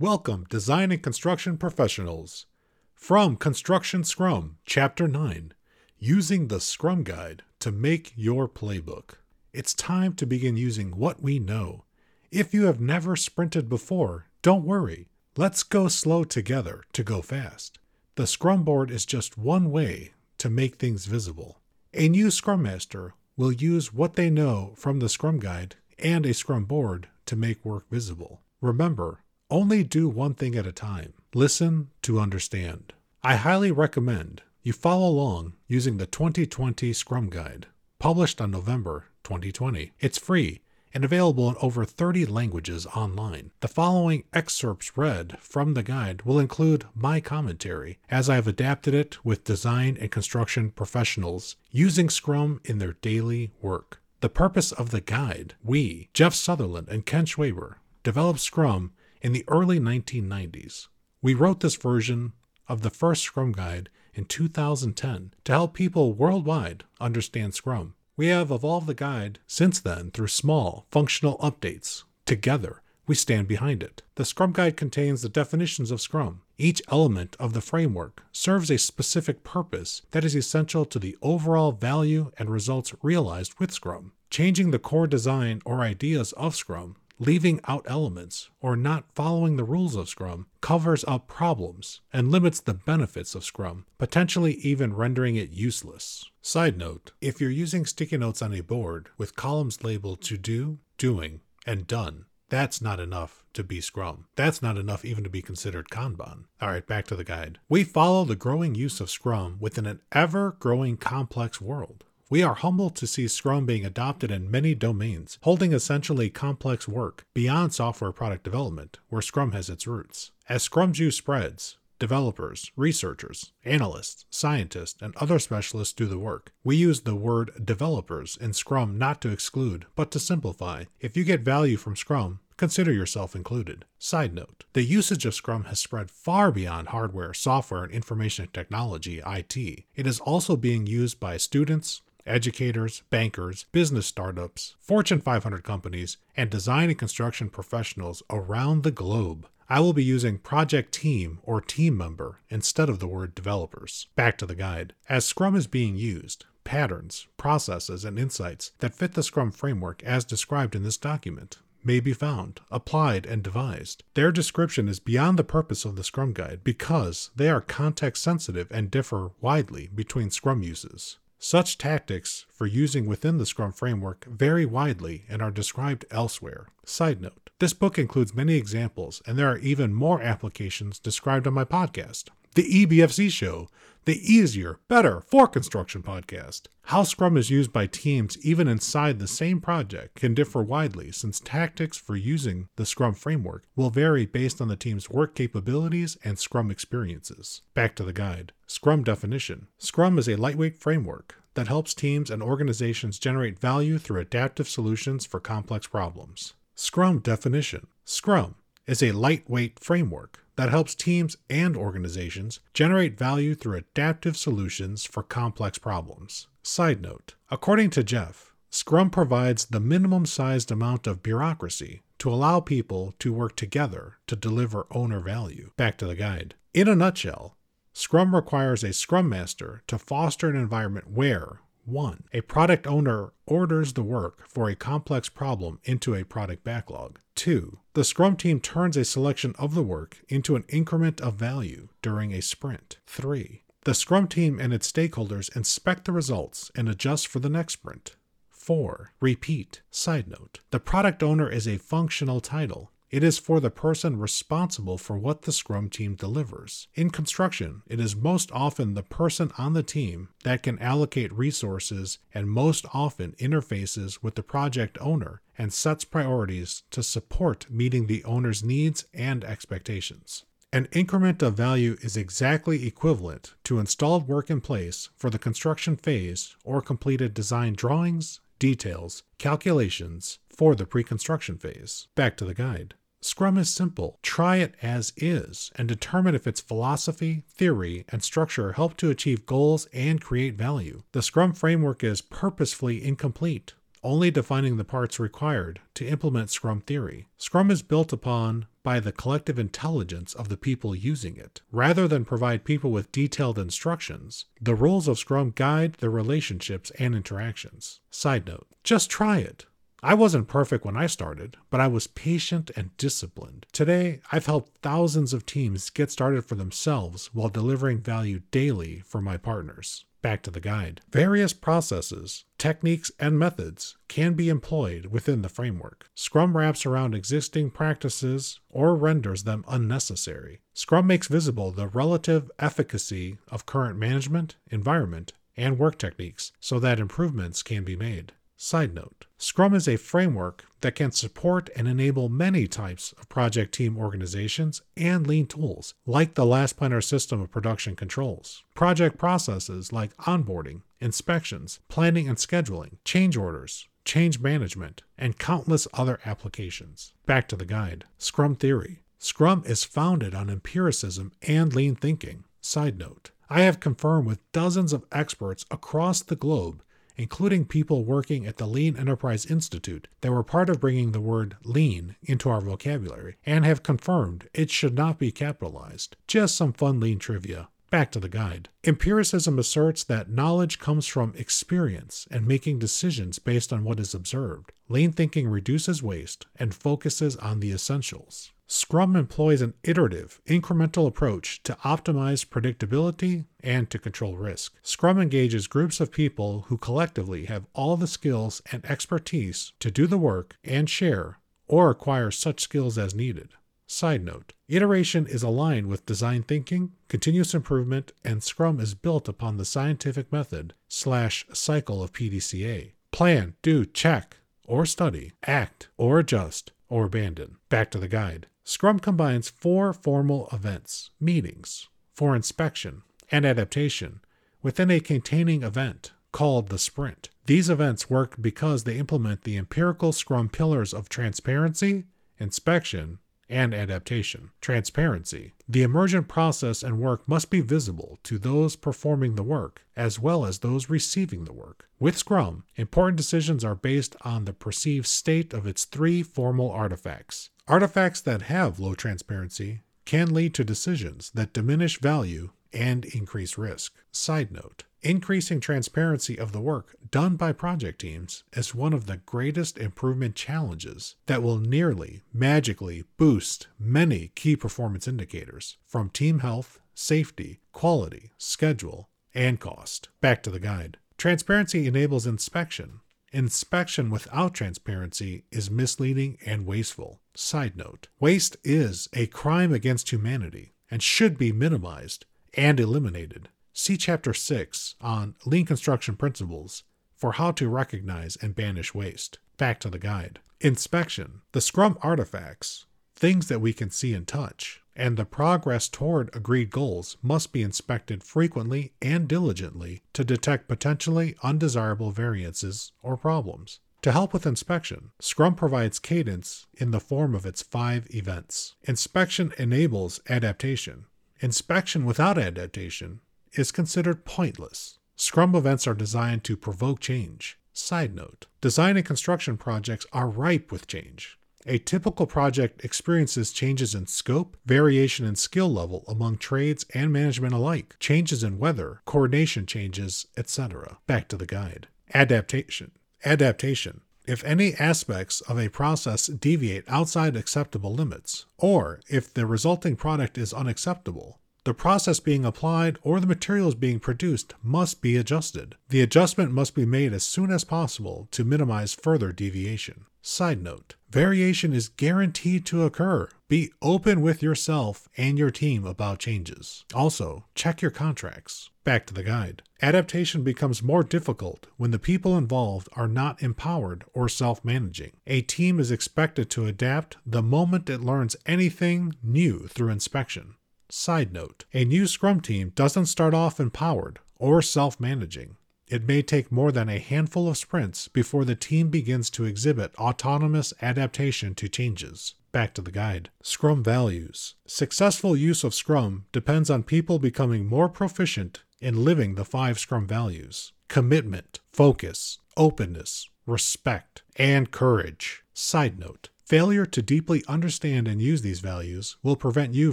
Welcome, design and construction professionals. From Construction Scrum, Chapter 9 Using the Scrum Guide to Make Your Playbook. It's time to begin using what we know. If you have never sprinted before, don't worry. Let's go slow together to go fast. The Scrum Board is just one way to make things visible. A new Scrum Master will use what they know from the Scrum Guide and a Scrum Board to make work visible. Remember, only do one thing at a time. Listen to understand. I highly recommend you follow along using the 2020 Scrum Guide, published on November 2020. It's free and available in over 30 languages online. The following excerpts read from the guide will include my commentary, as I have adapted it with design and construction professionals using Scrum in their daily work. The purpose of the guide, we, Jeff Sutherland and Ken Schwaber, developed Scrum in the early 1990s. We wrote this version of the first Scrum Guide in 2010 to help people worldwide understand Scrum. We have evolved the guide since then through small, functional updates. Together, we stand behind it. The Scrum Guide contains the definitions of Scrum. Each element of the framework serves a specific purpose that is essential to the overall value and results realized with Scrum. Changing the core design or ideas of Scrum leaving out elements, or not following the rules of Scrum covers up problems and limits the benefits of Scrum, potentially even rendering it useless. Side note if you're using sticky notes on a board with columns labeled to do, doing, and done, that's not enough to be Scrum. That's not enough even to be considered Kanban. All right, back to the guide. We follow the growing use of Scrum within an ever growing complex world. We are humbled to see Scrum being adopted in many domains, holding essentially complex work beyond software product development, where Scrum has its roots. As Scrum's use spreads, developers, researchers, analysts, scientists, and other specialists do the work. We use the word developers in Scrum not to exclude, but to simplify. If you get value from Scrum, consider yourself included. Side note the usage of Scrum has spread far beyond hardware, software, and information technology, IT. It is also being used by students, educators, bankers, business startups, Fortune 500 companies, and design and construction professionals around the globe. I will be using project team or team member instead of the word developers. Back to the guide. As Scrum is being used, patterns, processes, and insights that fit the Scrum framework as described in this document may be found, applied, and devised. Their description is beyond the purpose of the Scrum Guide because they are context sensitive and differ widely between Scrum uses. Such tactics for using within the Scrum framework vary widely and are described elsewhere. Side note this book includes many examples, and there are even more applications described on my podcast, The EBFC Show, the easier, better for construction podcast. How Scrum is used by teams even inside the same project can differ widely since tactics for using the Scrum framework will vary based on the team's work capabilities and Scrum experiences. Back to the guide. Scrum definition Scrum is a lightweight framework that helps teams and organizations generate value through adaptive solutions for complex problems. Scrum definition Scrum is a lightweight framework that helps teams and organizations generate value through adaptive solutions for complex problems. Side note According to Jeff, Scrum provides the minimum sized amount of bureaucracy to allow people to work together to deliver owner value. Back to the guide. In a nutshell, Scrum requires a Scrum Master to foster an environment where 1. A product owner orders the work for a complex problem into a product backlog. 2. The Scrum team turns a selection of the work into an increment of value during a sprint. 3. The Scrum team and its stakeholders inspect the results and adjust for the next sprint. 4. Repeat. Side note The product owner is a functional title it is for the person responsible for what the Scrum team delivers. In construction, it is most often the person on the team that can allocate resources and most often interfaces with the project owner and sets priorities to support meeting the owner's needs and expectations. An increment of value is exactly equivalent to installed work in place for the construction phase or completed design drawings, details, calculations for the pre construction phase. Back to the guide. Scrum is simple. Try it as is and determine if its philosophy, theory, and structure help to achieve goals and create value. The Scrum framework is purposefully incomplete, only defining the parts required to implement Scrum theory. Scrum is built upon by the collective intelligence of the people using it. Rather than provide people with detailed instructions, the rules of Scrum guide their relationships and interactions. Side note, just try it. I wasn't perfect when I started, but I was patient and disciplined. Today, I've helped thousands of teams get started for themselves while delivering value daily for my partners. Back to the guide. Various processes, techniques, and methods can be employed within the framework. Scrum wraps around existing practices or renders them unnecessary. Scrum makes visible the relative efficacy of current management, environment, and work techniques so that improvements can be made. Side note Scrum is a framework that can support and enable many types of project team organizations and lean tools, like the Last Planner system of production controls, project processes like onboarding, inspections, planning and scheduling, change orders, change management, and countless other applications. Back to the guide Scrum Theory. Scrum is founded on empiricism and lean thinking. Side note I have confirmed with dozens of experts across the globe including people working at the Lean Enterprise Institute that were part of bringing the word lean into our vocabulary and have confirmed it should not be capitalized. Just some fun lean trivia. Back to the guide. Empiricism asserts that knowledge comes from experience and making decisions based on what is observed. Lean thinking reduces waste and focuses on the essentials. Scrum employs an iterative, incremental approach to optimize predictability and to control risk. Scrum engages groups of people who collectively have all the skills and expertise to do the work and share or acquire such skills as needed. Side note Iteration is aligned with design thinking, continuous improvement, and Scrum is built upon the scientific method slash cycle of PDCA. Plan, do, check, or study, act, or adjust, or abandon. Back to the guide. Scrum combines four formal events, meetings, for inspection and adaptation within a containing event called the sprint. These events work because they implement the empirical Scrum pillars of transparency, inspection, and adaptation. Transparency. The emergent process and work must be visible to those performing the work as well as those receiving the work. With Scrum, important decisions are based on the perceived state of its three formal artifacts Artifacts that have low transparency can lead to decisions that diminish value and increase risk. Side note Increasing transparency of the work done by project teams is one of the greatest improvement challenges that will nearly magically boost many key performance indicators from team health, safety, quality, schedule, and cost. Back to the guide. Transparency enables inspection, Inspection without transparency is misleading and wasteful. Side note Waste is a crime against humanity and should be minimized and eliminated. See Chapter 6 on Lean Construction Principles for how to recognize and banish waste. Back to the guide. Inspection. The Scrum artifacts, things that we can see and touch, and the progress toward agreed goals must be inspected frequently and diligently to detect potentially undesirable variances or problems. To help with inspection, Scrum provides cadence in the form of its five events. Inspection enables adaptation. Inspection without adaptation is considered pointless. Scrum events are designed to provoke change. Side note Design and construction projects are ripe with change. A typical project experiences changes in scope, variation in skill level among trades and management alike, changes in weather, coordination changes, etc. Back to the guide. Adaptation. Adaptation. If any aspects of a process deviate outside acceptable limits, or if the resulting product is unacceptable, the process being applied or the materials being produced must be adjusted. The adjustment must be made as soon as possible to minimize further deviation. Side note Variation is guaranteed to occur. Be open with yourself and your team about changes. Also, check your contracts. Back to the guide. Adaptation becomes more difficult when the people involved are not empowered or self managing. A team is expected to adapt the moment it learns anything new through inspection. Side note A new Scrum team doesn't start off empowered or self managing. It may take more than a handful of sprints before the team begins to exhibit autonomous adaptation to changes. Back to the guide. Scrum values. Successful use of Scrum depends on people becoming more proficient in living the five Scrum values commitment, focus, openness, respect, and courage. Side note Failure to deeply understand and use these values will prevent you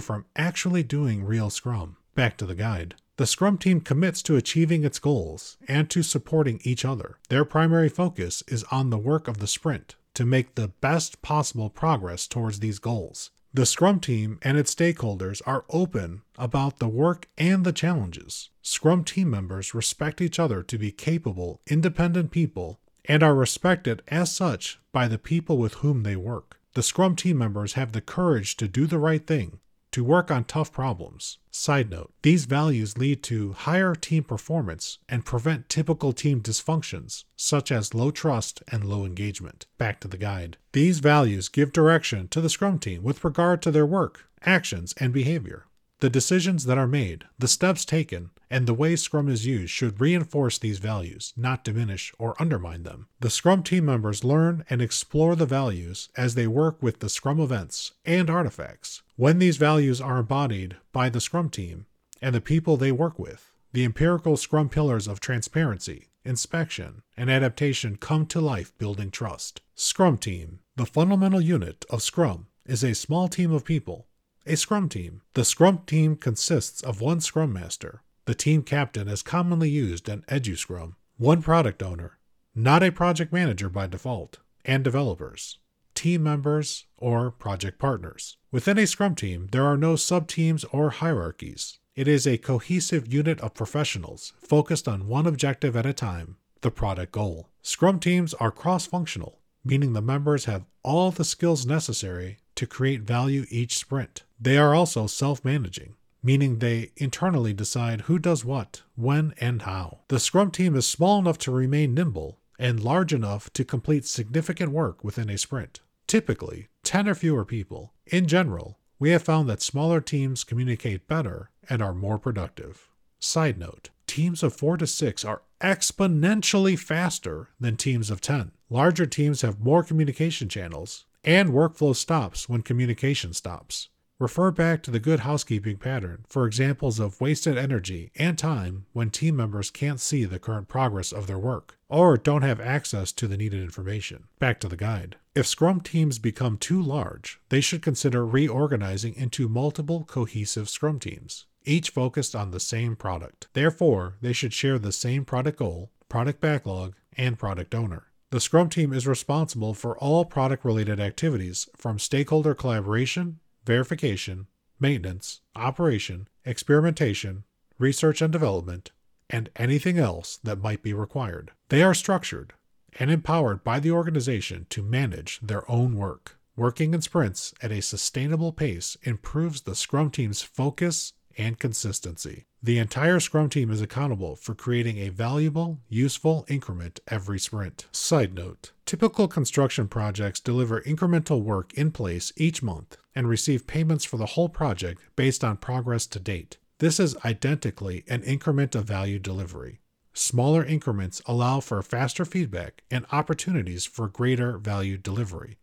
from actually doing real Scrum. Back to the guide. The Scrum team commits to achieving its goals and to supporting each other. Their primary focus is on the work of the sprint to make the best possible progress towards these goals. The Scrum team and its stakeholders are open about the work and the challenges. Scrum team members respect each other to be capable, independent people and are respected as such by the people with whom they work. The Scrum team members have the courage to do the right thing to work on tough problems. Side note, these values lead to higher team performance and prevent typical team dysfunctions, such as low trust and low engagement. Back to the guide. These values give direction to the Scrum team with regard to their work, actions, and behavior. The decisions that are made, the steps taken, and the way Scrum is used should reinforce these values, not diminish or undermine them. The Scrum team members learn and explore the values as they work with the Scrum events and artifacts. When these values are embodied by the Scrum team and the people they work with, the empirical Scrum pillars of transparency, inspection, and adaptation come to life, building trust. Scrum Team. The fundamental unit of Scrum is a small team of people a Scrum team. The Scrum team consists of one Scrum Master, the team captain as commonly used in EduScrum, one product owner, not a project manager by default, and developers, team members, or project partners. Within a Scrum team, there are no sub-teams or hierarchies. It is a cohesive unit of professionals focused on one objective at a time, the product goal. Scrum teams are cross functional, meaning the members have all the skills necessary to create value each sprint. They are also self managing, meaning they internally decide who does what, when, and how. The Scrum team is small enough to remain nimble and large enough to complete significant work within a sprint. Typically, 10 or fewer people. In general, we have found that smaller teams communicate better and are more productive. Side note teams of 4 to 6 are exponentially faster than teams of 10. Larger teams have more communication channels and workflow stops when communication stops. Refer back to the good housekeeping pattern for examples of wasted energy and time when team members can't see the current progress of their work or don't have access to the needed information. Back to the guide. If Scrum teams become too large, they should consider reorganizing into multiple cohesive Scrum teams, each focused on the same product. Therefore, they should share the same product goal, product backlog, and product owner. The Scrum team is responsible for all product related activities from stakeholder collaboration, verification, maintenance, operation, experimentation, research and development, and anything else that might be required. They are structured and empowered by the organization to manage their own work. Working in sprints at a sustainable pace improves the Scrum team's focus and consistency. The entire Scrum team is accountable for creating a valuable, useful increment every sprint. Side note Typical construction projects deliver incremental work in place each month and receive payments for the whole project based on progress to date. This is identically an increment of value delivery. Smaller increments allow for faster feedback and opportunities for greater value delivery.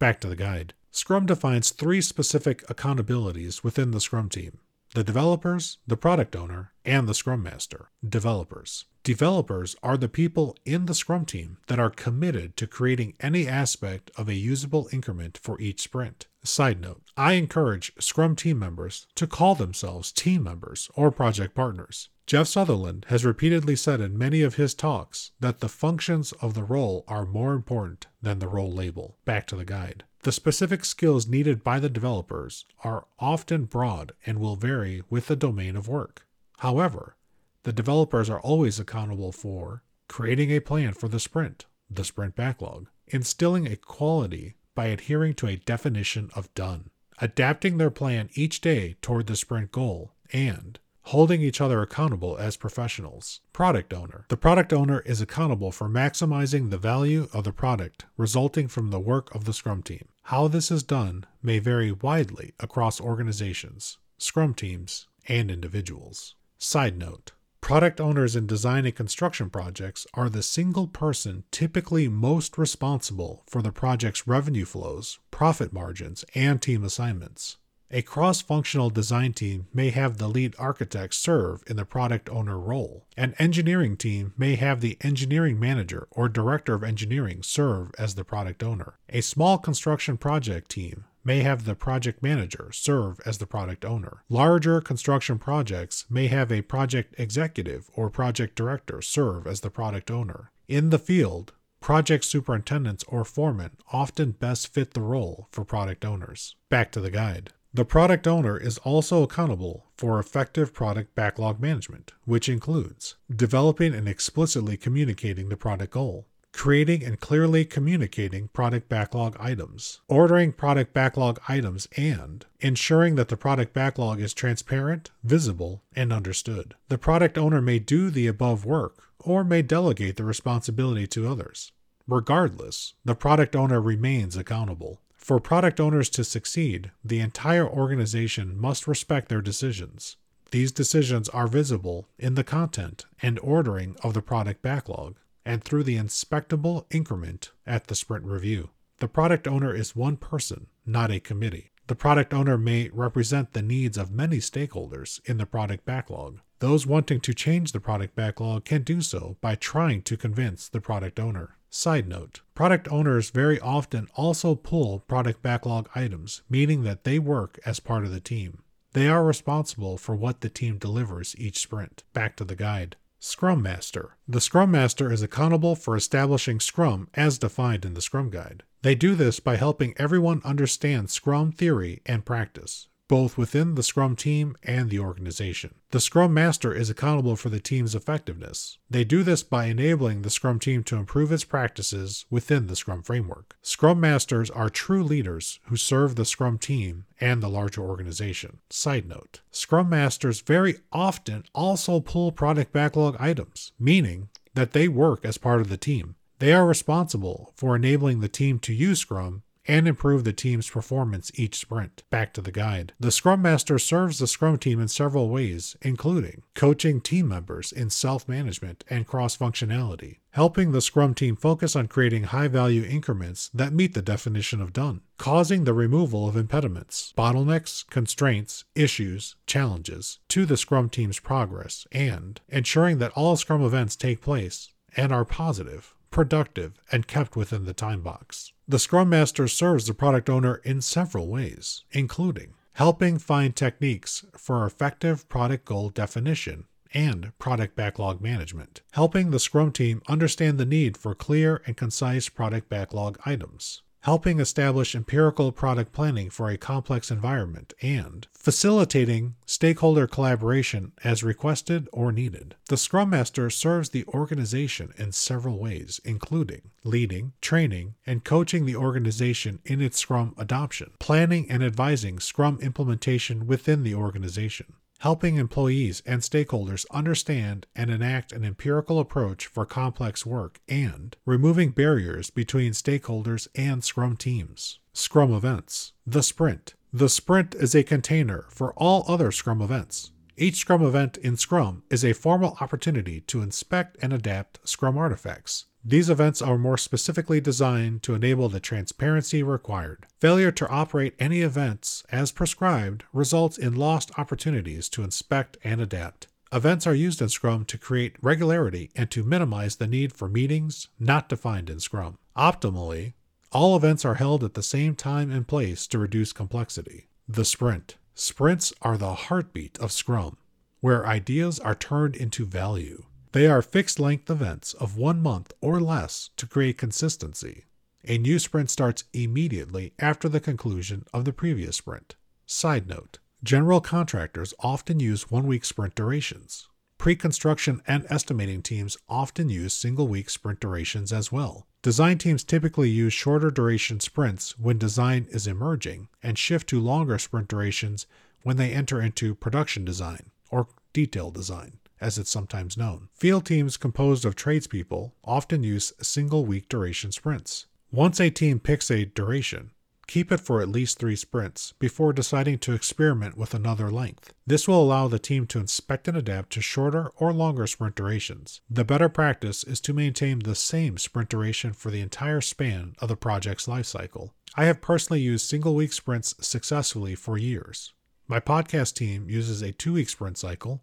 Back to the guide. Scrum defines three specific accountabilities within the Scrum team the developers, the product owner, and the Scrum Master. Developers. Developers are the people in the Scrum team that are committed to creating any aspect of a usable increment for each sprint. Side note I encourage Scrum team members to call themselves team members or project partners. Jeff Sutherland has repeatedly said in many of his talks that the functions of the role are more important than the role label. Back to the guide. The specific skills needed by the developers are often broad and will vary with the domain of work. However, the developers are always accountable for creating a plan for the sprint, the sprint backlog, instilling a quality by adhering to a definition of done, adapting their plan each day toward the sprint goal, and holding each other accountable as professionals. Product owner. The product owner is accountable for maximizing the value of the product resulting from the work of the Scrum team. How this is done may vary widely across organizations, Scrum teams, and individuals. Side note Product owners in design and construction projects are the single person typically most responsible for the project's revenue flows, profit margins, and team assignments. A cross functional design team may have the lead architect serve in the product owner role. An engineering team may have the engineering manager or director of engineering serve as the product owner. A small construction project team may have the project manager serve as the product owner. Larger construction projects may have a project executive or project director serve as the product owner. In the field, project superintendents or foremen often best fit the role for product owners. Back to the guide. The product owner is also accountable for effective product backlog management, which includes developing and explicitly communicating the product goal, creating and clearly communicating product backlog items, ordering product backlog items, and ensuring that the product backlog is transparent, visible, and understood. The product owner may do the above work or may delegate the responsibility to others. Regardless, the product owner remains accountable. For product owners to succeed, the entire organization must respect their decisions. These decisions are visible in the content and ordering of the product backlog and through the inspectable increment at the sprint review. The product owner is one person, not a committee. The product owner may represent the needs of many stakeholders in the product backlog. Those wanting to change the product backlog can do so by trying to convince the product owner. Side note Product owners very often also pull product backlog items, meaning that they work as part of the team. They are responsible for what the team delivers each sprint. Back to the guide. Scrum Master. The Scrum Master is accountable for establishing Scrum as defined in the Scrum Guide. They do this by helping everyone understand Scrum theory and practice, both within the Scrum team and the organization. The Scrum Master is accountable for the team's effectiveness. They do this by enabling the Scrum team to improve its practices within the Scrum framework. Scrum Masters are true leaders who serve the Scrum team and the larger organization. Side note Scrum Masters very often also pull product backlog items, meaning that they work as part of the team. They are responsible for enabling the team to use Scrum and improve the team's performance each sprint. Back to the guide. The Scrum Master serves the Scrum team in several ways, including coaching team members in self management and cross functionality, helping the Scrum team focus on creating high value increments that meet the definition of done, causing the removal of impediments, bottlenecks, constraints, issues, challenges to the Scrum team's progress, and ensuring that all Scrum events take place and are positive productive, and kept within the time box. The Scrum Master serves the product owner in several ways, including helping find techniques for effective product goal definition and product backlog management, helping the Scrum team understand the need for clear and concise product backlog items, helping establish empirical product planning for a complex environment, and facilitating stakeholder collaboration as requested or needed. The Scrum Master serves the organization in several ways, including leading, training, and coaching the organization in its Scrum adoption, planning and advising Scrum implementation within the organization, helping employees and stakeholders understand and enact an empirical approach for complex work, and removing barriers between stakeholders and Scrum teams. Scrum events. The Sprint. The Sprint is a container for all other Scrum events. Each Scrum event in Scrum is a formal opportunity to inspect and adapt Scrum artifacts. These events are more specifically designed to enable the transparency required. Failure to operate any events as prescribed results in lost opportunities to inspect and adapt. Events are used in Scrum to create regularity and to minimize the need for meetings not defined in Scrum. Optimally, all events are held at the same time and place to reduce complexity. The sprint. Sprints are the heartbeat of Scrum, where ideas are turned into value. They are fixed length events of one month or less to create consistency. A new sprint starts immediately after the conclusion of the previous sprint. Side note General contractors often use one week sprint durations. Pre construction and estimating teams often use single week sprint durations as well. Design teams typically use shorter duration sprints when design is emerging and shift to longer sprint durations when they enter into production design or detail design as it's sometimes known. Field teams composed of tradespeople often use single week duration sprints. Once a team picks a duration, Keep it for at least three sprints before deciding to experiment with another length. This will allow the team to inspect and adapt to shorter or longer sprint durations. The better practice is to maintain the same sprint duration for the entire span of the project's lifecycle. I have personally used single week sprints successfully for years. My podcast team uses a two week sprint cycle.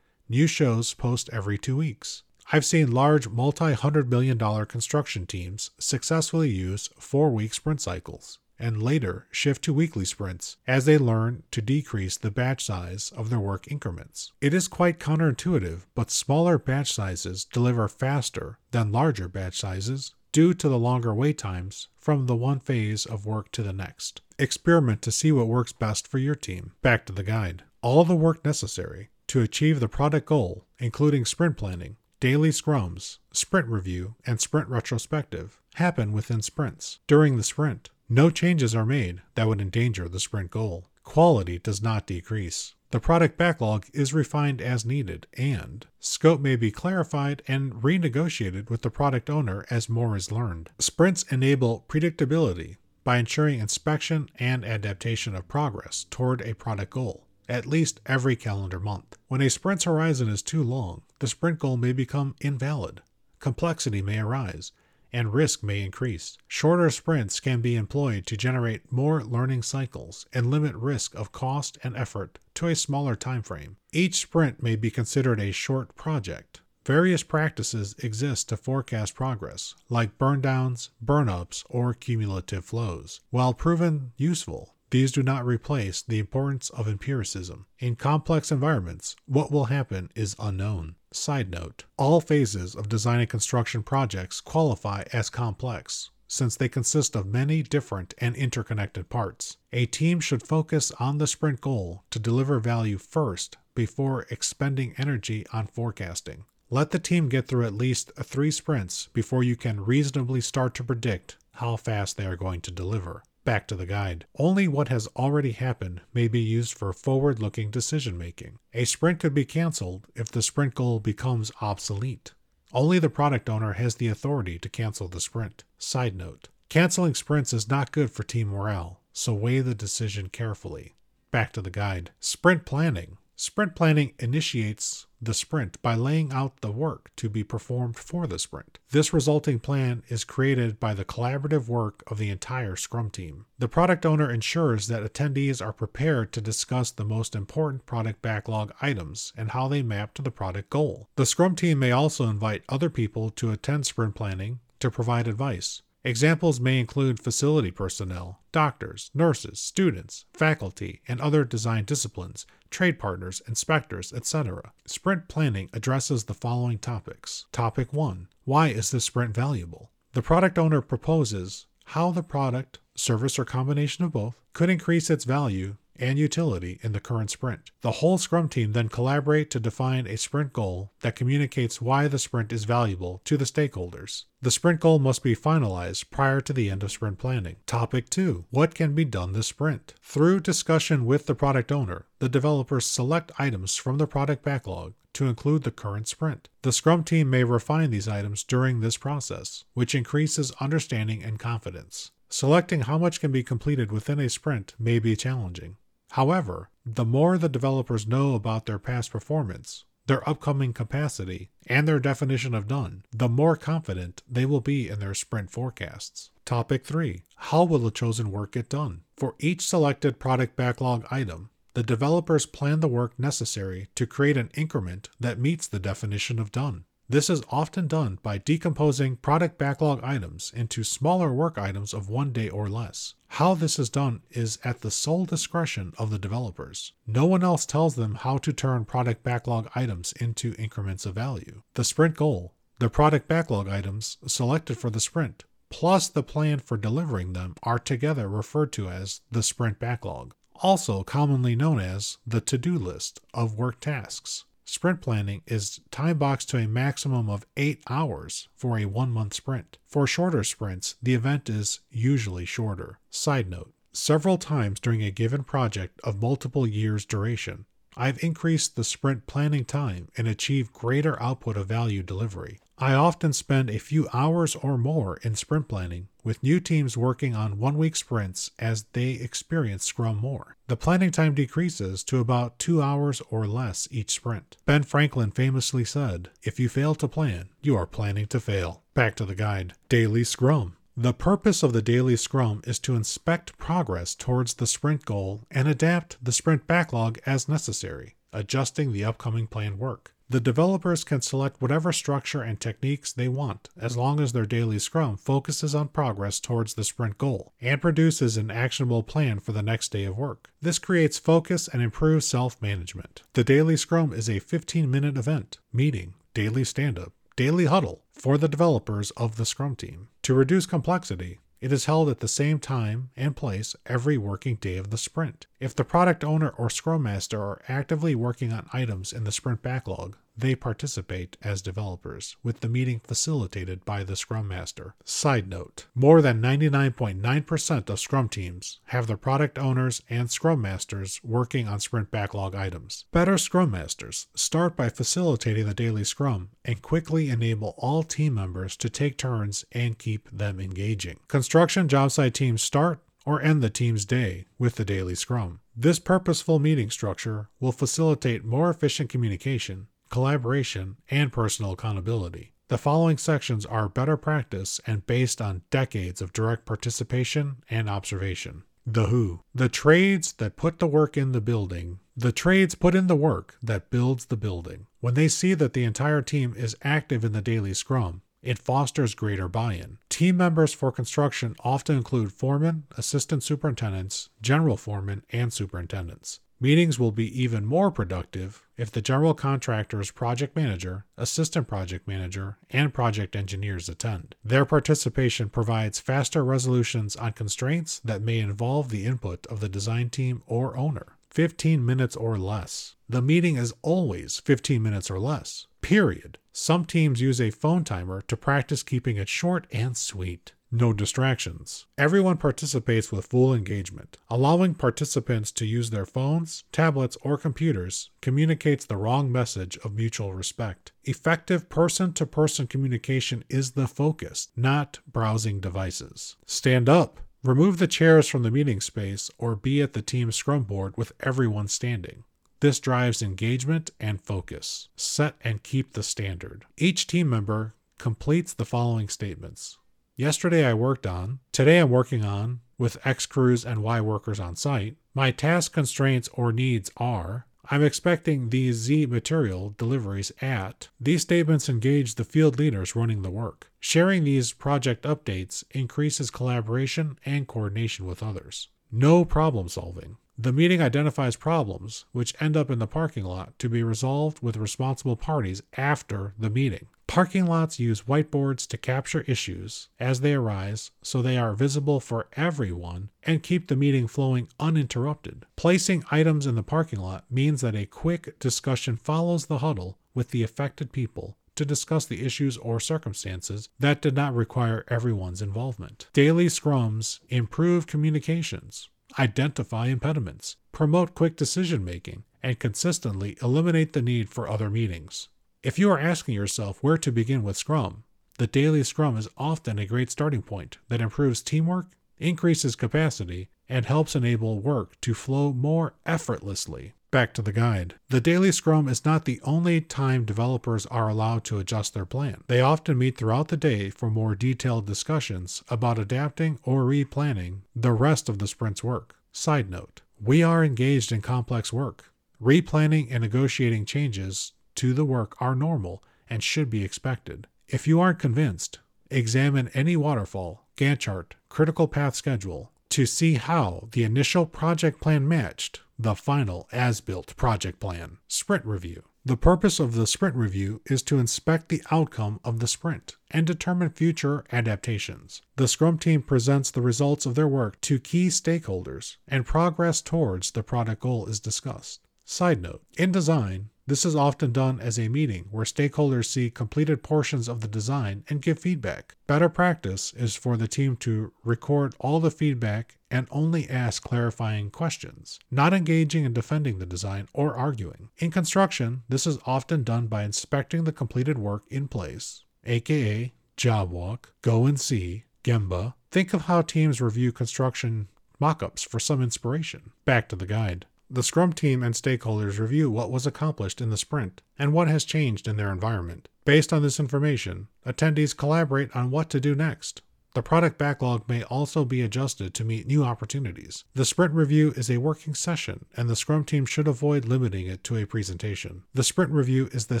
New shows post every two weeks. I've seen large multi hundred million dollar construction teams successfully use four week sprint cycles and later shift to weekly sprints as they learn to decrease the batch size of their work increments. It is quite counterintuitive, but smaller batch sizes deliver faster than larger batch sizes due to the longer wait times from the one phase of work to the next. Experiment to see what works best for your team. Back to the guide. All the work necessary to achieve the product goal, including sprint planning, daily scrums, sprint review, and sprint retrospective, happen within sprints. During the sprint, no changes are made that would endanger the sprint goal. Quality does not decrease. The product backlog is refined as needed, and scope may be clarified and renegotiated with the product owner as more is learned. Sprints enable predictability by ensuring inspection and adaptation of progress toward a product goal, at least every calendar month. When a sprint's horizon is too long, the sprint goal may become invalid. Complexity may arise, and risk may increase. Shorter sprints can be employed to generate more learning cycles and limit risk of cost and effort to a smaller time frame. Each sprint may be considered a short project. Various practices exist to forecast progress, like burn downs, burn ups, or cumulative flows. While proven useful, these do not replace the importance of empiricism. In complex environments, what will happen is unknown. Side note All phases of design and construction projects qualify as complex, since they consist of many different and interconnected parts. A team should focus on the sprint goal to deliver value first before expending energy on forecasting. Let the team get through at least three sprints before you can reasonably start to predict how fast they are going to deliver. Back to the guide. Only what has already happened may be used for forward looking decision making. A sprint could be canceled if the sprint goal becomes obsolete. Only the product owner has the authority to cancel the sprint. Side note Canceling sprints is not good for team morale, so weigh the decision carefully. Back to the guide. Sprint planning. Sprint planning initiates the sprint by laying out the work to be performed for the sprint. This resulting plan is created by the collaborative work of the entire Scrum team. The product owner ensures that attendees are prepared to discuss the most important product backlog items and how they map to the product goal. The Scrum team may also invite other people to attend sprint planning to provide advice. Examples may include facility personnel, doctors, nurses, students, faculty, and other design disciplines, trade partners, inspectors, etc. Sprint planning addresses the following topics. Topic 1 Why is this sprint valuable? The product owner proposes how the product, service, or combination of both could increase its value and utility in the current sprint. The whole Scrum team then collaborate to define a sprint goal that communicates why the sprint is valuable to the stakeholders. The sprint goal must be finalized prior to the end of sprint planning. Topic 2 What can be done this sprint? Through discussion with the product owner, the developers select items from the product backlog to include the current sprint. The Scrum team may refine these items during this process, which increases understanding and confidence. Selecting how much can be completed within a sprint may be challenging. However, the more the developers know about their past performance, their upcoming capacity, and their definition of done, the more confident they will be in their sprint forecasts. Topic 3 How will the chosen work get done? For each selected product backlog item, the developers plan the work necessary to create an increment that meets the definition of done. This is often done by decomposing product backlog items into smaller work items of one day or less. How this is done is at the sole discretion of the developers. No one else tells them how to turn product backlog items into increments of value. The sprint goal, the product backlog items selected for the sprint, plus the plan for delivering them are together referred to as the sprint backlog, also commonly known as the to do list of work tasks. Sprint planning is time boxed to a maximum of 8 hours for a 1 month sprint. For shorter sprints, the event is usually shorter. Side note Several times during a given project of multiple years' duration, I've increased the sprint planning time and achieved greater output of value delivery. I often spend a few hours or more in sprint planning with new teams working on one week sprints as they experience Scrum more. The planning time decreases to about two hours or less each sprint. Ben Franklin famously said, If you fail to plan, you are planning to fail. Back to the guide Daily Scrum. The purpose of the daily scrum is to inspect progress towards the sprint goal and adapt the sprint backlog as necessary, adjusting the upcoming planned work. The developers can select whatever structure and techniques they want as long as their daily scrum focuses on progress towards the sprint goal and produces an actionable plan for the next day of work. This creates focus and improves self management. The daily scrum is a 15 minute event, meeting, daily stand up, daily huddle for the developers of the Scrum team. To reduce complexity, it is held at the same time and place every working day of the sprint. If the product owner or Scrum Master are actively working on items in the sprint backlog, they participate as developers, with the meeting facilitated by the Scrum Master. Side note More than 99.9% of Scrum teams have their product owners and Scrum Masters working on sprint backlog items. Better Scrum Masters start by facilitating the daily Scrum and quickly enable all team members to take turns and keep them engaging. Construction job site teams start or end the team's day with the daily scrum. This purposeful meeting structure will facilitate more efficient communication collaboration, and personal accountability. The following sections are better practice and based on decades of direct participation and observation. The Who. The trades that put the work in the building. The trades put in the work that builds the building. When they see that the entire team is active in the daily scrum, it fosters greater buy in. Team members for construction often include foremen, assistant superintendents, general foremen, and superintendents. Meetings will be even more productive if the general contractor's project manager, assistant project manager, and project engineers attend. Their participation provides faster resolutions on constraints that may involve the input of the design team or owner. 15 minutes or less. The meeting is always 15 minutes or less. Period. Some teams use a phone timer to practice keeping it short and sweet. No distractions. Everyone participates with full engagement. Allowing participants to use their phones, tablets, or computers communicates the wrong message of mutual respect. Effective person to person communication is the focus, not browsing devices. Stand up. Remove the chairs from the meeting space or be at the team scrum board with everyone standing. This drives engagement and focus. Set and keep the standard. Each team member completes the following statements Yesterday I worked on, today I'm working on, with X crews and Y workers on site. My task constraints or needs are I'm expecting these Z material deliveries at. These statements engage the field leaders running the work. Sharing these project updates increases collaboration and coordination with others. No problem solving. The meeting identifies problems which end up in the parking lot to be resolved with responsible parties after the meeting. Parking lots use whiteboards to capture issues as they arise so they are visible for everyone and keep the meeting flowing uninterrupted. Placing items in the parking lot means that a quick discussion follows the huddle with the affected people to discuss the issues or circumstances that did not require everyone's involvement. Daily scrums improve communications, identify impediments, promote quick decision making, and consistently eliminate the need for other meetings. If you are asking yourself where to begin with Scrum, the daily Scrum is often a great starting point that improves teamwork, increases capacity, and helps enable work to flow more effortlessly. Back to the guide. The daily Scrum is not the only time developers are allowed to adjust their plan. They often meet throughout the day for more detailed discussions about adapting or replanning the rest of the sprint's work. Side note We are engaged in complex work. Replanning and negotiating changes to the work are normal and should be expected. If you aren't convinced, examine any waterfall, Gantt chart, critical path schedule to see how the initial project plan matched the final as built project plan. Sprint review. The purpose of the sprint review is to inspect the outcome of the sprint and determine future adaptations. The Scrum team presents the results of their work to key stakeholders, and progress towards the product goal is discussed. Side note In design, this is often done as a meeting where stakeholders see completed portions of the design and give feedback. Better practice is for the team to record all the feedback and only ask clarifying questions, not engaging in defending the design or arguing. In construction, this is often done by inspecting the completed work in place, aka job walk, go and see, Gemba, Think of how teams review construction mockups for some inspiration. Back to the guide. The Scrum team and stakeholders review what was accomplished in the sprint and what has changed in their environment. Based on this information, attendees collaborate on what to do next. The product backlog may also be adjusted to meet new opportunities. The sprint review is a working session, and the Scrum team should avoid limiting it to a presentation. The sprint review is the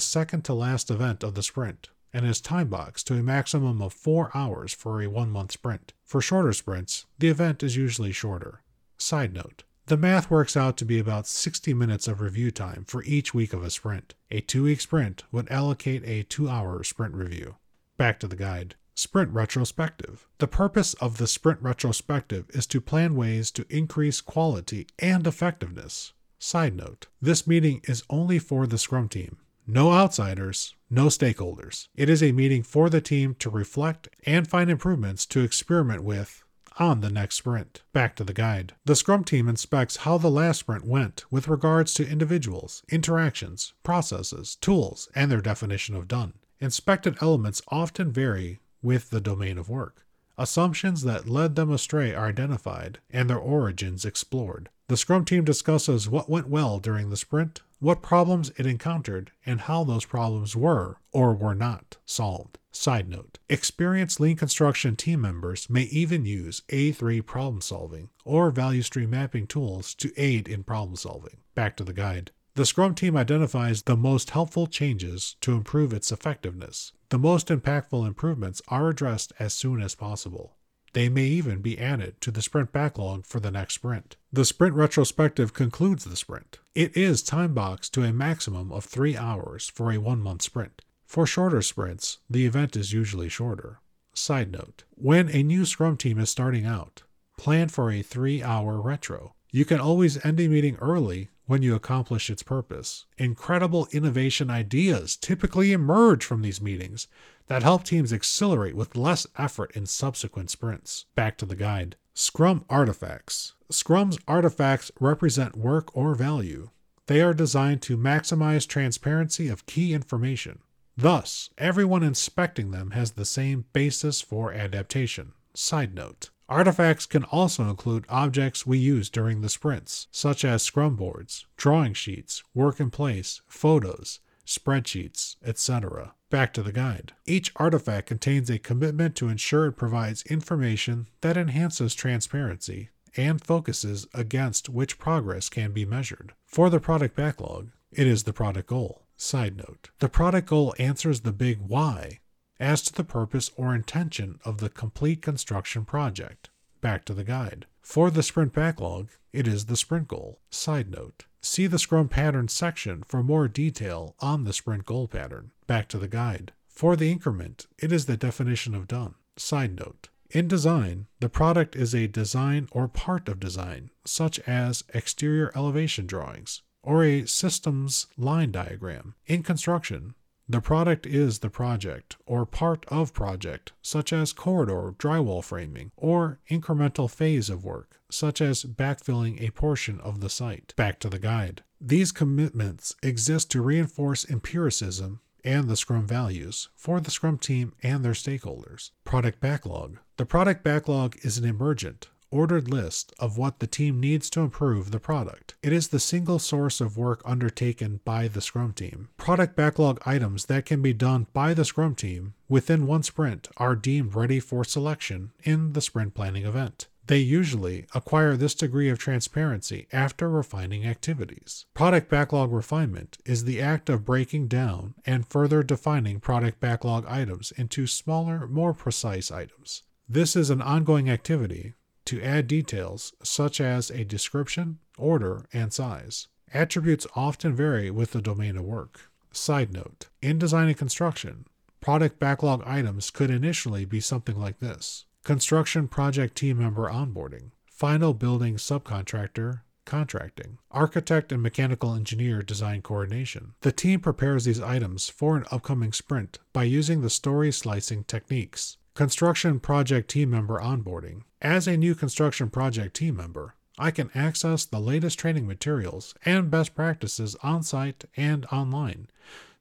second to last event of the sprint and is time boxed to a maximum of four hours for a one month sprint. For shorter sprints, the event is usually shorter. Side note the math works out to be about 60 minutes of review time for each week of a sprint. A two week sprint would allocate a two hour sprint review. Back to the guide. Sprint Retrospective. The purpose of the Sprint Retrospective is to plan ways to increase quality and effectiveness. Side note this meeting is only for the Scrum team. No outsiders, no stakeholders. It is a meeting for the team to reflect and find improvements to experiment with on the next sprint. Back to the guide. The Scrum team inspects how the last sprint went with regards to individuals, interactions, processes, tools, and their definition of done. Inspected elements often vary with the domain of work. Assumptions that led them astray are identified and their origins explored. The Scrum team discusses what went well during the sprint, what problems it encountered, and how those problems were or were not solved. Side note Experienced lean construction team members may even use A3 problem solving or value stream mapping tools to aid in problem solving. Back to the guide. The Scrum team identifies the most helpful changes to improve its effectiveness. The most impactful improvements are addressed as soon as possible. They may even be added to the sprint backlog for the next sprint. The sprint retrospective concludes the sprint. It is time boxed to a maximum of three hours for a one month sprint. For shorter sprints, the event is usually shorter. Side note When a new Scrum team is starting out, plan for a three hour retro. You can always end a meeting early when you accomplish its purpose. Incredible innovation ideas typically emerge from these meetings that help teams accelerate with less effort in subsequent sprints. Back to the guide. Scrum artifacts. Scrum's artifacts represent work or value. They are designed to maximize transparency of key information. Thus, everyone inspecting them has the same basis for adaptation. Side note Artifacts can also include objects we use during the sprints, such as scrum boards, drawing sheets, work in place, photos, spreadsheets, etc. Back to the guide. Each artifact contains a commitment to ensure it provides information that enhances transparency and focuses against which progress can be measured. For the product backlog, it is the product goal. Side note The product goal answers the big why as to the purpose or intention of the complete construction project. Back to the guide. For the sprint backlog, it is the sprint goal. Side note See the Scrum Pattern section for more detail on the sprint goal pattern. Back to the guide. For the increment, it is the definition of done. Side note in design, the product is a design or part of design, such as exterior elevation drawings or a systems line diagram. In construction, the product is the project or part of project, such as corridor drywall framing, or incremental phase of work, such as backfilling a portion of the site. Back to the guide. These commitments exist to reinforce empiricism and the Scrum values for the Scrum team and their stakeholders. Product backlog. The product backlog is an emergent, ordered list of what the team needs to improve the product. It is the single source of work undertaken by the Scrum team. Product backlog items that can be done by the Scrum team within one sprint are deemed ready for selection in the sprint planning event. They usually acquire this degree of transparency after refining activities. Product backlog refinement is the act of breaking down and further defining product backlog items into smaller, more precise items. This is an ongoing activity to add details such as a description, order, and size. Attributes often vary with the domain of work. Side note In design and construction, product backlog items could initially be something like this Construction project team member onboarding, final building subcontractor contracting, architect and mechanical engineer design coordination. The team prepares these items for an upcoming sprint by using the story slicing techniques. Construction project team member onboarding. As a new construction project team member, I can access the latest training materials and best practices on site and online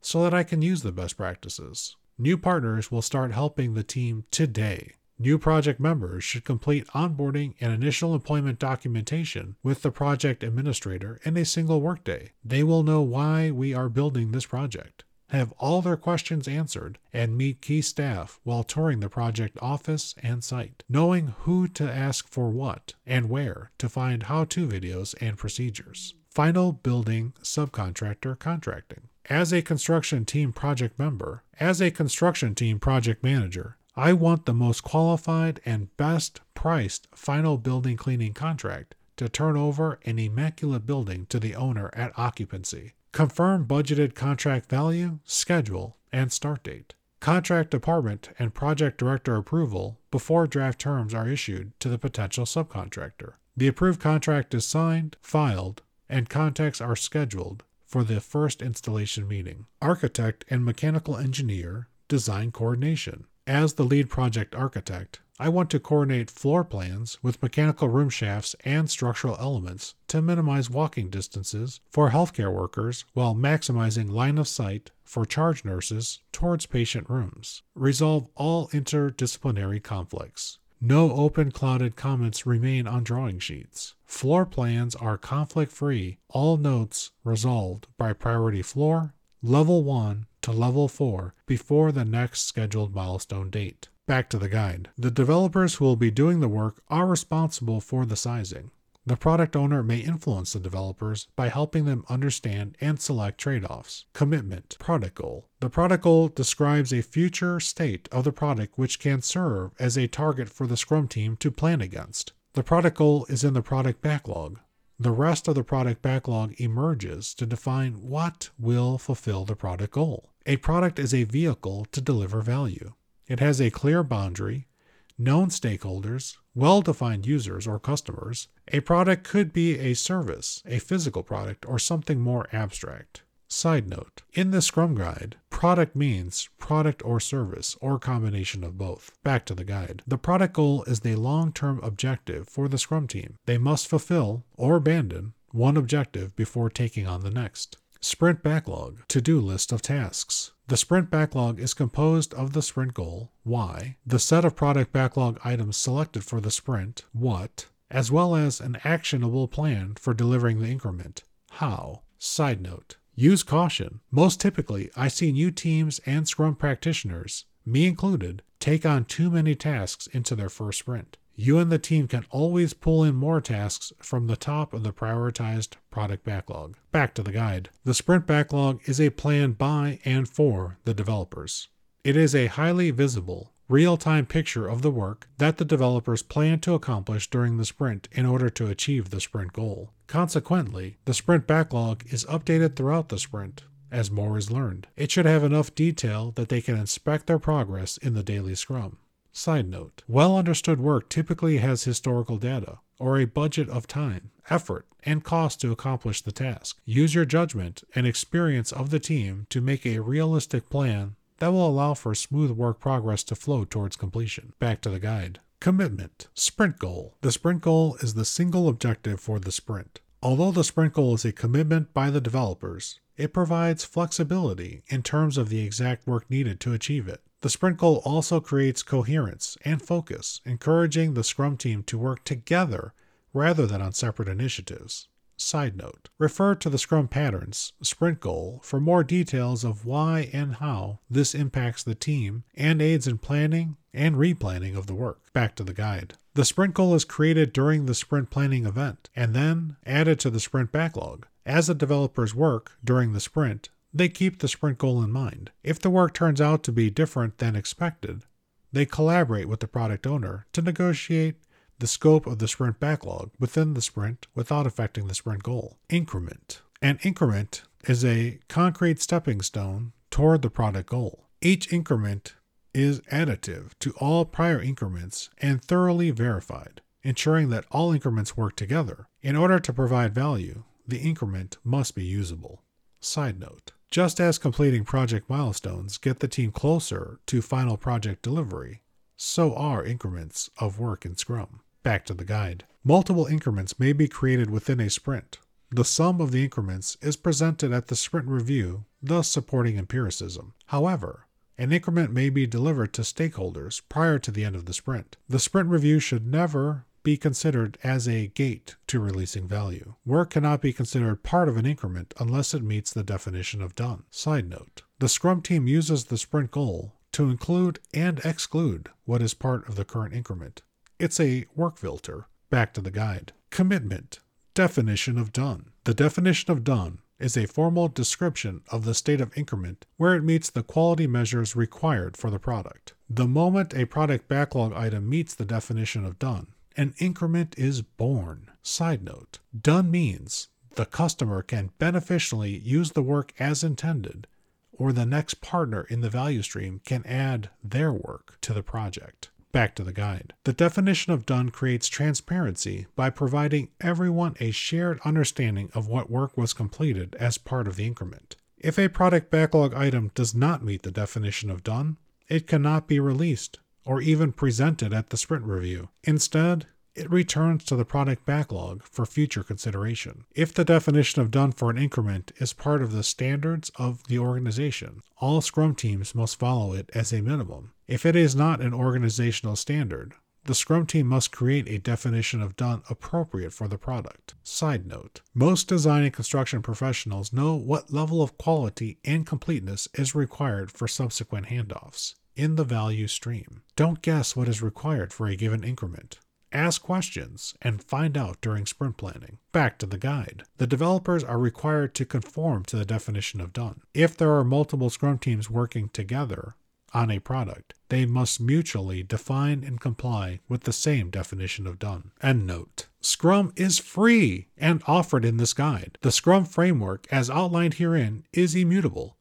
so that I can use the best practices. New partners will start helping the team today. New project members should complete onboarding and initial employment documentation with the project administrator in a single workday. They will know why we are building this project, have all their questions answered, and meet key staff while touring the project office and site, knowing who to ask for what and where to find how to videos and procedures. Final building subcontractor contracting. As a construction team project member, as a construction team project manager, I want the most qualified and best priced final building cleaning contract to turn over an immaculate building to the owner at occupancy. Confirm budgeted contract value, schedule, and start date. Contract department and project director approval before draft terms are issued to the potential subcontractor. The approved contract is signed, filed, and contacts are scheduled for the first installation meeting. Architect and mechanical engineer design coordination. As the lead project architect, I want to coordinate floor plans with mechanical room shafts and structural elements to minimize walking distances for healthcare workers while maximizing line of sight for charge nurses towards patient rooms. Resolve all interdisciplinary conflicts. No open clouded comments remain on drawing sheets. Floor plans are conflict free, all notes resolved by priority floor, level 1 to level 4 before the next scheduled milestone date. Back to the guide. The developers who will be doing the work are responsible for the sizing. The product owner may influence the developers by helping them understand and select trade offs. Commitment, product goal. The product goal describes a future state of the product which can serve as a target for the Scrum team to plan against. The product goal is in the product backlog. The rest of the product backlog emerges to define what will fulfill the product goal. A product is a vehicle to deliver value. It has a clear boundary, known stakeholders, well defined users or customers. A product could be a service, a physical product, or something more abstract. Side note In the Scrum Guide, product means product or service, or combination of both. Back to the guide. The product goal is the long term objective for the Scrum team. They must fulfill or abandon one objective before taking on the next. Sprint backlog, to do list of tasks. The sprint backlog is composed of the sprint goal, Y, the set of product backlog items selected for the sprint, what, as well as an actionable plan for delivering the increment, how. Side note Use caution. Most typically, I see new teams and Scrum practitioners, me included, take on too many tasks into their first sprint you and the team can always pull in more tasks from the top of the prioritized product backlog. Back to the guide. The sprint backlog is a plan by and for the developers. It is a highly visible, real time picture of the work that the developers plan to accomplish during the sprint in order to achieve the sprint goal. Consequently, the sprint backlog is updated throughout the sprint as more is learned. It should have enough detail that they can inspect their progress in the daily scrum. Side note Well understood work typically has historical data, or a budget of time, effort, and cost to accomplish the task. Use your judgment and experience of the team to make a realistic plan that will allow for smooth work progress to flow towards completion. Back to the guide. Commitment. Sprint goal. The sprint goal is the single objective for the sprint. Although the sprint goal is a commitment by the developers, it provides flexibility in terms of the exact work needed to achieve it. The sprint goal also creates coherence and focus, encouraging the Scrum team to work together rather than on separate initiatives. Side note Refer to the Scrum Patterns sprint goal for more details of why and how this impacts the team and aids in planning and replanning of the work. Back to the guide. The sprint goal is created during the sprint planning event and then added to the sprint backlog. As the developers work during the sprint, they keep the sprint goal in mind. If the work turns out to be different than expected, they collaborate with the product owner to negotiate the scope of the sprint backlog within the sprint without affecting the sprint goal. Increment. An increment is a concrete stepping stone toward the product goal. Each increment is additive to all prior increments and thoroughly verified, ensuring that all increments work together. In order to provide value, the increment must be usable. Side note just as completing project milestones get the team closer to final project delivery, so are increments of work in Scrum. Back to the guide. Multiple increments may be created within a sprint. The sum of the increments is presented at the sprint review, thus supporting empiricism. However, An increment may be delivered to stakeholders prior to the end of the sprint. The sprint review should never be considered as a gate to releasing value. Work cannot be considered part of an increment unless it meets the definition of done. Side note The Scrum team uses the sprint goal to include and exclude what is part of the current increment. It's a work filter. Back to the guide. Commitment. Definition of done. The definition of done is a formal description of the state of increment where it meets the quality measures required for the product. The moment a product backlog item meets the definition of done, an increment is born. Side note Done means the customer can beneficially use the work as intended, or the next partner in the value stream can add their work to the project. Back to the guide. The definition of done creates transparency by providing everyone a shared understanding of what work was completed as part of the increment. If a product backlog item does not meet the definition of done, it cannot be released or even presented at the sprint review. Instead, it returns to the product backlog for future consideration. If the definition of done for an increment is part of the standards of the organization, all Scrum teams must follow it as a minimum. If it is not an organizational standard, the Scrum team must create a definition of done appropriate for the product. Side note Most design and construction professionals know what level of quality and completeness is required for subsequent handoffs in the value stream. Don't guess what is required for a given increment. Ask questions and find out during sprint planning. Back to the guide. The developers are required to conform to the definition of done. If there are multiple Scrum teams working together on a product, they must mutually define and comply with the same definition of done. End note. Scrum is free and offered in this guide. The Scrum framework, as outlined herein, is immutable.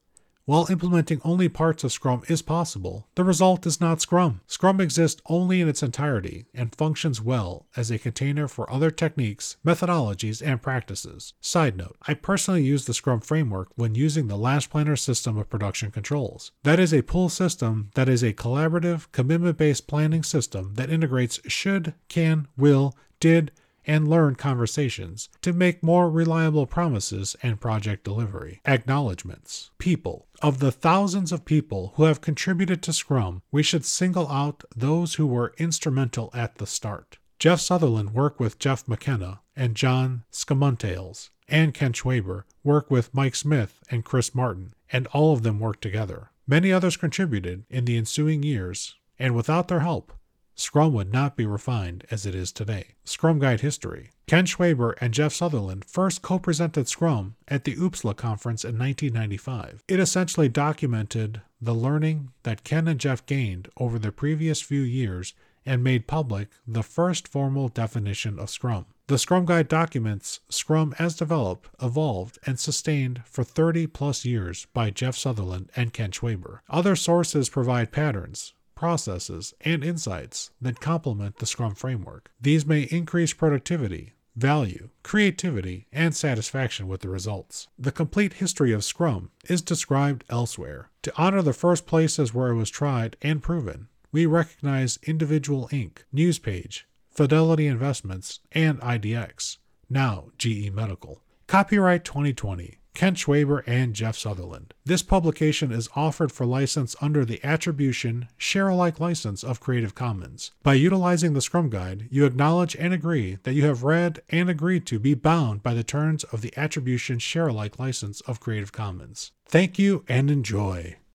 While implementing only parts of Scrum is possible, the result is not Scrum. Scrum exists only in its entirety and functions well as a container for other techniques, methodologies, and practices. Side note I personally use the Scrum framework when using the Last Planner system of production controls. That is a pull system that is a collaborative, commitment based planning system that integrates should, can, will, did, and learn conversations to make more reliable promises and project delivery. Acknowledgements. People. Of the thousands of people who have contributed to Scrum, we should single out those who were instrumental at the start. Jeff Sutherland worked with Jeff McKenna and John Scumniotales, and Ken Schwaber worked with Mike Smith and Chris Martin, and all of them worked together. Many others contributed in the ensuing years, and without their help, Scrum would not be refined as it is today. Scrum Guide History Ken Schwaber and Jeff Sutherland first co presented Scrum at the OOPSLA conference in 1995. It essentially documented the learning that Ken and Jeff gained over the previous few years and made public the first formal definition of Scrum. The Scrum Guide documents Scrum as developed, evolved, and sustained for 30 plus years by Jeff Sutherland and Ken Schwaber. Other sources provide patterns, processes, and insights that complement the Scrum framework. These may increase productivity, value, creativity, and satisfaction with the results. The complete history of Scrum is described elsewhere. To honor the first places where it was tried and proven, we recognize Individual Inc., Newspage, Fidelity Investments, and IDX, now GE Medical. Copyright 2020. Ken Schwaber, and Jeff Sutherland. This publication is offered for license under the Attribution Share Alike license of Creative Commons. By utilizing the Scrum Guide, you acknowledge and agree that you have read and agreed to be bound by the terms of the Attribution Share Alike license of Creative Commons. Thank you and enjoy.